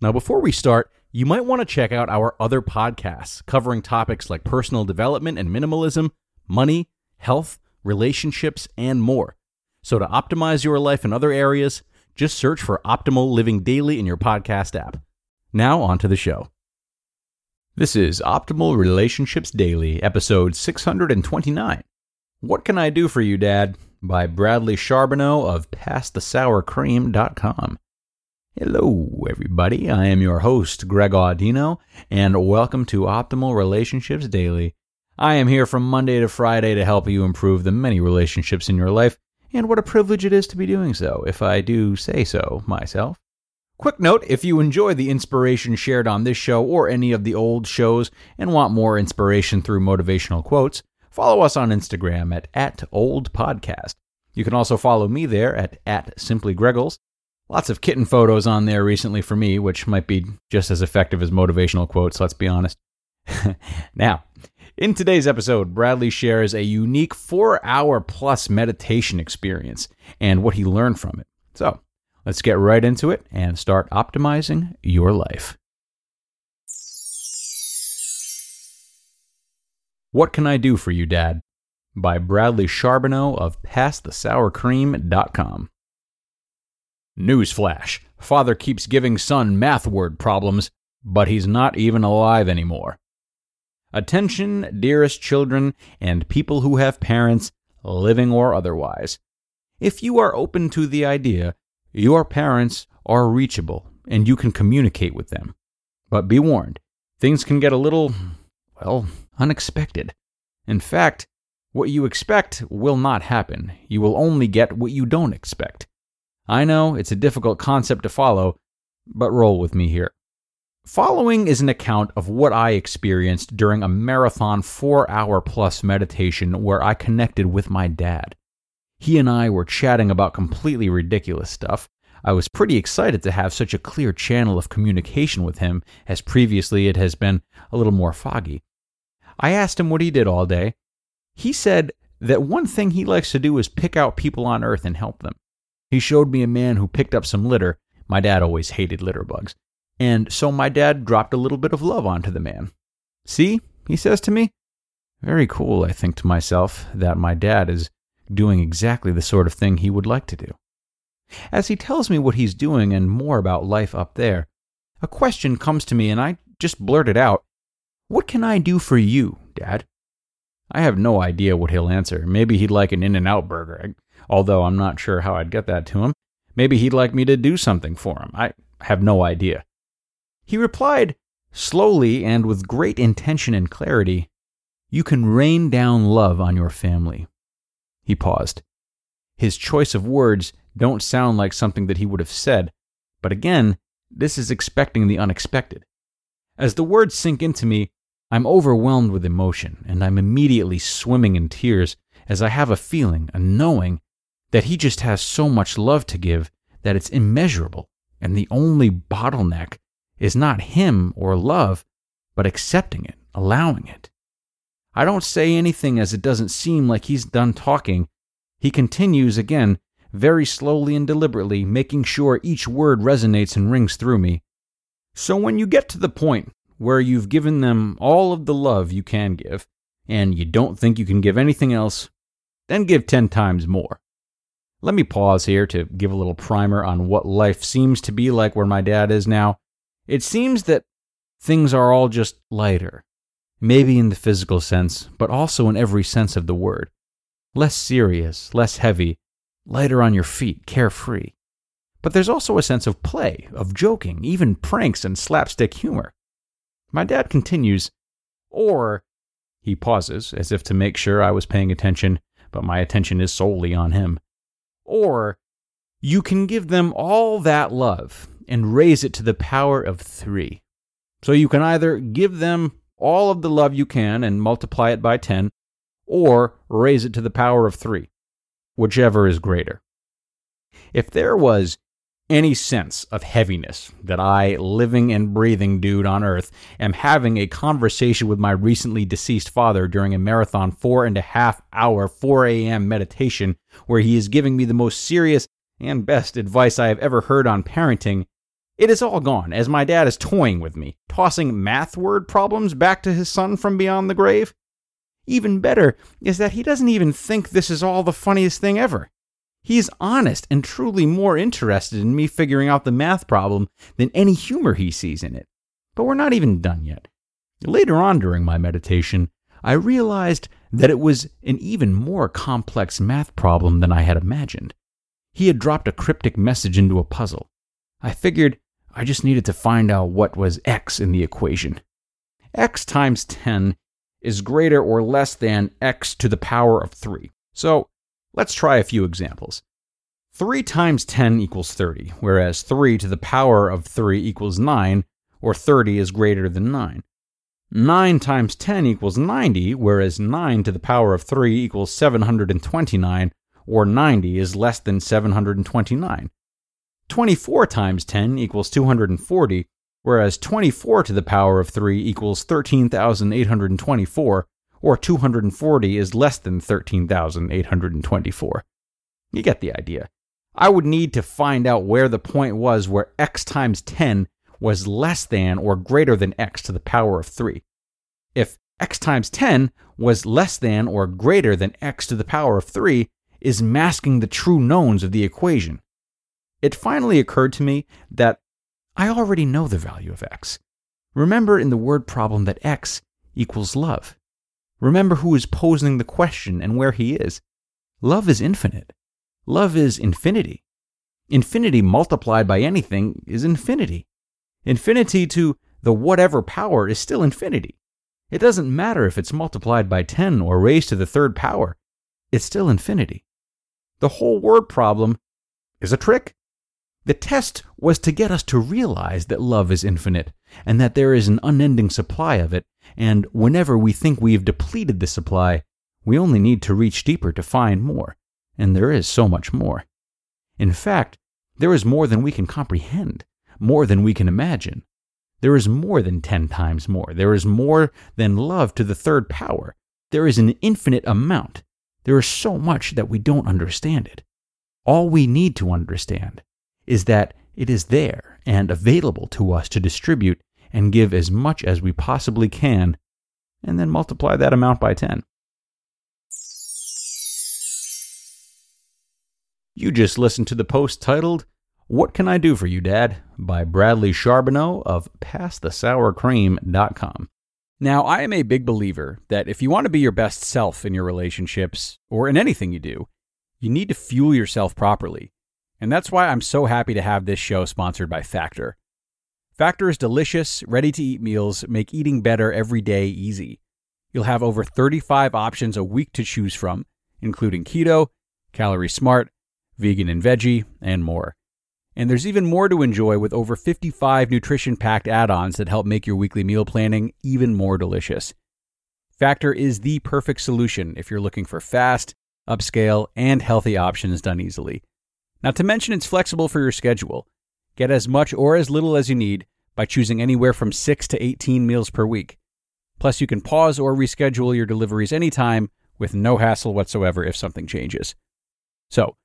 Now, before we start, you might want to check out our other podcasts covering topics like personal development and minimalism, money, health, relationships, and more. So, to optimize your life in other areas, just search for Optimal Living Daily in your podcast app. Now, on to the show. This is Optimal Relationships Daily, episode 629. What Can I Do for You, Dad? by Bradley Charbonneau of PassTheSourCream.com. Hello, everybody. I am your host, Greg Audino, and welcome to Optimal Relationships Daily. I am here from Monday to Friday to help you improve the many relationships in your life, and what a privilege it is to be doing so, if I do say so myself. Quick note if you enjoy the inspiration shared on this show or any of the old shows and want more inspiration through motivational quotes, follow us on Instagram at, at oldpodcast. You can also follow me there at, at simplygreggles. Lots of kitten photos on there recently for me, which might be just as effective as motivational quotes, let's be honest. now, in today's episode, Bradley shares a unique four hour plus meditation experience and what he learned from it. So, let's get right into it and start optimizing your life. What Can I Do for You, Dad? by Bradley Charbonneau of PassTheSourCream.com. Newsflash Father keeps giving son math word problems, but he's not even alive anymore. Attention, dearest children, and people who have parents, living or otherwise. If you are open to the idea, your parents are reachable and you can communicate with them. But be warned, things can get a little, well, unexpected. In fact, what you expect will not happen. You will only get what you don't expect. I know it's a difficult concept to follow, but roll with me here. Following is an account of what I experienced during a marathon four hour plus meditation where I connected with my dad. He and I were chatting about completely ridiculous stuff. I was pretty excited to have such a clear channel of communication with him, as previously it has been a little more foggy. I asked him what he did all day, he said that one thing he likes to do is pick out people on Earth and help them. He showed me a man who picked up some litter. My dad always hated litter bugs. And so my dad dropped a little bit of love onto the man. See, he says to me. Very cool, I think to myself, that my dad is doing exactly the sort of thing he would like to do. As he tells me what he's doing and more about life up there, a question comes to me and I just blurt it out What can I do for you, Dad? I have no idea what he'll answer. Maybe he'd like an In N Out burger, although I'm not sure how I'd get that to him. Maybe he'd like me to do something for him. I have no idea. He replied, slowly and with great intention and clarity, You can rain down love on your family. He paused. His choice of words don't sound like something that he would have said, but again, this is expecting the unexpected. As the words sink into me, I'm overwhelmed with emotion, and I'm immediately swimming in tears as I have a feeling, a knowing, that he just has so much love to give that it's immeasurable, and the only bottleneck is not him or love, but accepting it, allowing it. I don't say anything as it doesn't seem like he's done talking. He continues again, very slowly and deliberately, making sure each word resonates and rings through me. So when you get to the point where you've given them all of the love you can give, and you don't think you can give anything else, then give 10 times more. Let me pause here to give a little primer on what life seems to be like where my dad is now. It seems that things are all just lighter, maybe in the physical sense, but also in every sense of the word. Less serious, less heavy, lighter on your feet, carefree. But there's also a sense of play, of joking, even pranks and slapstick humor. My dad continues, or he pauses as if to make sure I was paying attention, but my attention is solely on him. Or you can give them all that love, and raise it to the power of 3. So you can either give them all of the love you can and multiply it by 10, or raise it to the power of 3, whichever is greater. If there was any sense of heaviness that I, living and breathing dude on earth, am having a conversation with my recently deceased father during a marathon four and a half hour 4 a.m. meditation where he is giving me the most serious and best advice I have ever heard on parenting, it is all gone as my dad is toying with me, tossing math word problems back to his son from beyond the grave. Even better is that he doesn't even think this is all the funniest thing ever. He's honest and truly more interested in me figuring out the math problem than any humor he sees in it. But we're not even done yet. Later on during my meditation, I realized that it was an even more complex math problem than I had imagined. He had dropped a cryptic message into a puzzle. I figured I just needed to find out what was x in the equation. x times 10 is greater or less than x to the power of 3. So Let's try a few examples. 3 times 10 equals 30, whereas 3 to the power of 3 equals 9, or 30 is greater than 9. 9 times 10 equals 90, whereas 9 to the power of 3 equals 729, or 90 is less than 729. 24 times 10 equals 240, whereas 24 to the power of 3 equals 13,824, or 240 is less than 13,824. You get the idea. I would need to find out where the point was where x times 10 was less than or greater than x to the power of 3. If x times 10 was less than or greater than x to the power of 3 is masking the true knowns of the equation. It finally occurred to me that I already know the value of x. Remember in the word problem that x equals love. Remember who is posing the question and where he is. Love is infinite. Love is infinity. Infinity multiplied by anything is infinity. Infinity to the whatever power is still infinity. It doesn't matter if it's multiplied by 10 or raised to the third power, it's still infinity. The whole word problem is a trick. The test was to get us to realize that love is infinite and that there is an unending supply of it, and whenever we think we've depleted the supply, we only need to reach deeper to find more, and there is so much more. In fact, there is more than we can comprehend, more than we can imagine. There is more than 10 times more. There is more than love to the third power. There is an infinite amount. There is so much that we don't understand it. All we need to understand is that it is there and available to us to distribute and give as much as we possibly can, and then multiply that amount by 10. You just listened to the post titled, What Can I Do for You, Dad? by Bradley Charbonneau of PassTheSourCream.com. Now, I am a big believer that if you want to be your best self in your relationships or in anything you do, you need to fuel yourself properly. And that's why I'm so happy to have this show sponsored by Factor. Factor's delicious, ready to eat meals make eating better every day easy. You'll have over 35 options a week to choose from, including keto, calorie smart, vegan and veggie, and more. And there's even more to enjoy with over 55 nutrition packed add ons that help make your weekly meal planning even more delicious. Factor is the perfect solution if you're looking for fast, upscale, and healthy options done easily. Not to mention, it's flexible for your schedule. Get as much or as little as you need by choosing anywhere from 6 to 18 meals per week. Plus, you can pause or reschedule your deliveries anytime with no hassle whatsoever if something changes. So,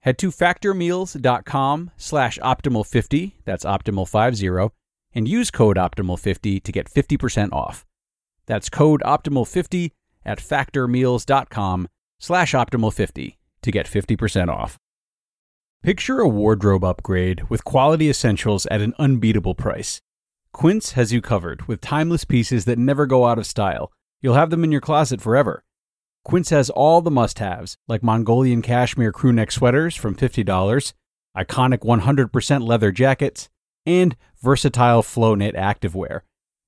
head to factormeals.com slash optimal50, that's optimal50, and use code optimal50 to get 50% off. That's code optimal50 at factormeals.com slash optimal50 to get 50% off. Picture a wardrobe upgrade with quality essentials at an unbeatable price. Quince has you covered with timeless pieces that never go out of style. You'll have them in your closet forever. Quince has all the must haves, like Mongolian cashmere crewneck sweaters from $50, iconic 100% leather jackets, and versatile flow knit activewear.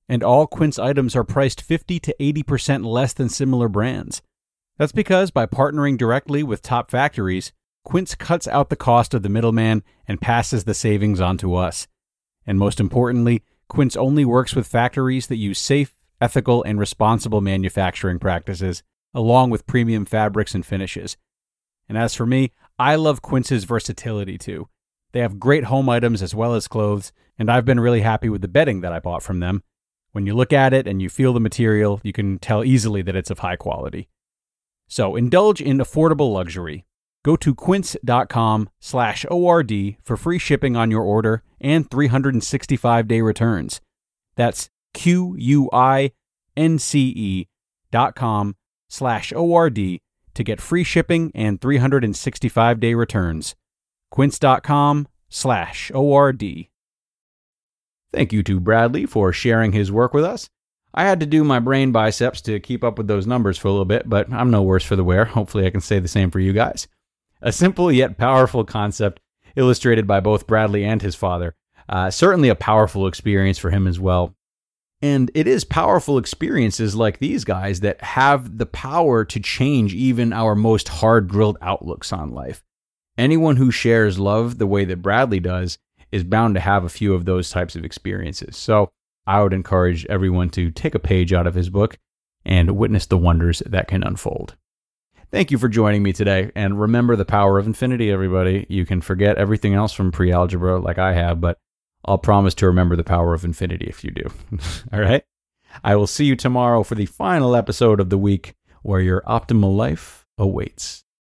And all Quince items are priced 50 to 80% less than similar brands. That's because by partnering directly with top factories, Quince cuts out the cost of the middleman and passes the savings on to us. And most importantly, Quince only works with factories that use safe, ethical, and responsible manufacturing practices, along with premium fabrics and finishes. And as for me, I love Quince's versatility too. They have great home items as well as clothes, and I've been really happy with the bedding that I bought from them. When you look at it and you feel the material, you can tell easily that it's of high quality. So indulge in affordable luxury. Go to quince.com slash ORD for free shipping on your order and 365 day returns. That's Q U I N C E dot com slash ORD to get free shipping and 365 day returns. Quince.com slash ORD. Thank you to Bradley for sharing his work with us. I had to do my brain biceps to keep up with those numbers for a little bit, but I'm no worse for the wear. Hopefully, I can say the same for you guys. A simple yet powerful concept illustrated by both Bradley and his father. Uh, certainly a powerful experience for him as well. And it is powerful experiences like these guys that have the power to change even our most hard drilled outlooks on life. Anyone who shares love the way that Bradley does is bound to have a few of those types of experiences. So I would encourage everyone to take a page out of his book and witness the wonders that can unfold. Thank you for joining me today. And remember the power of infinity, everybody. You can forget everything else from pre algebra like I have, but I'll promise to remember the power of infinity if you do. All right? I will see you tomorrow for the final episode of the week where your optimal life awaits.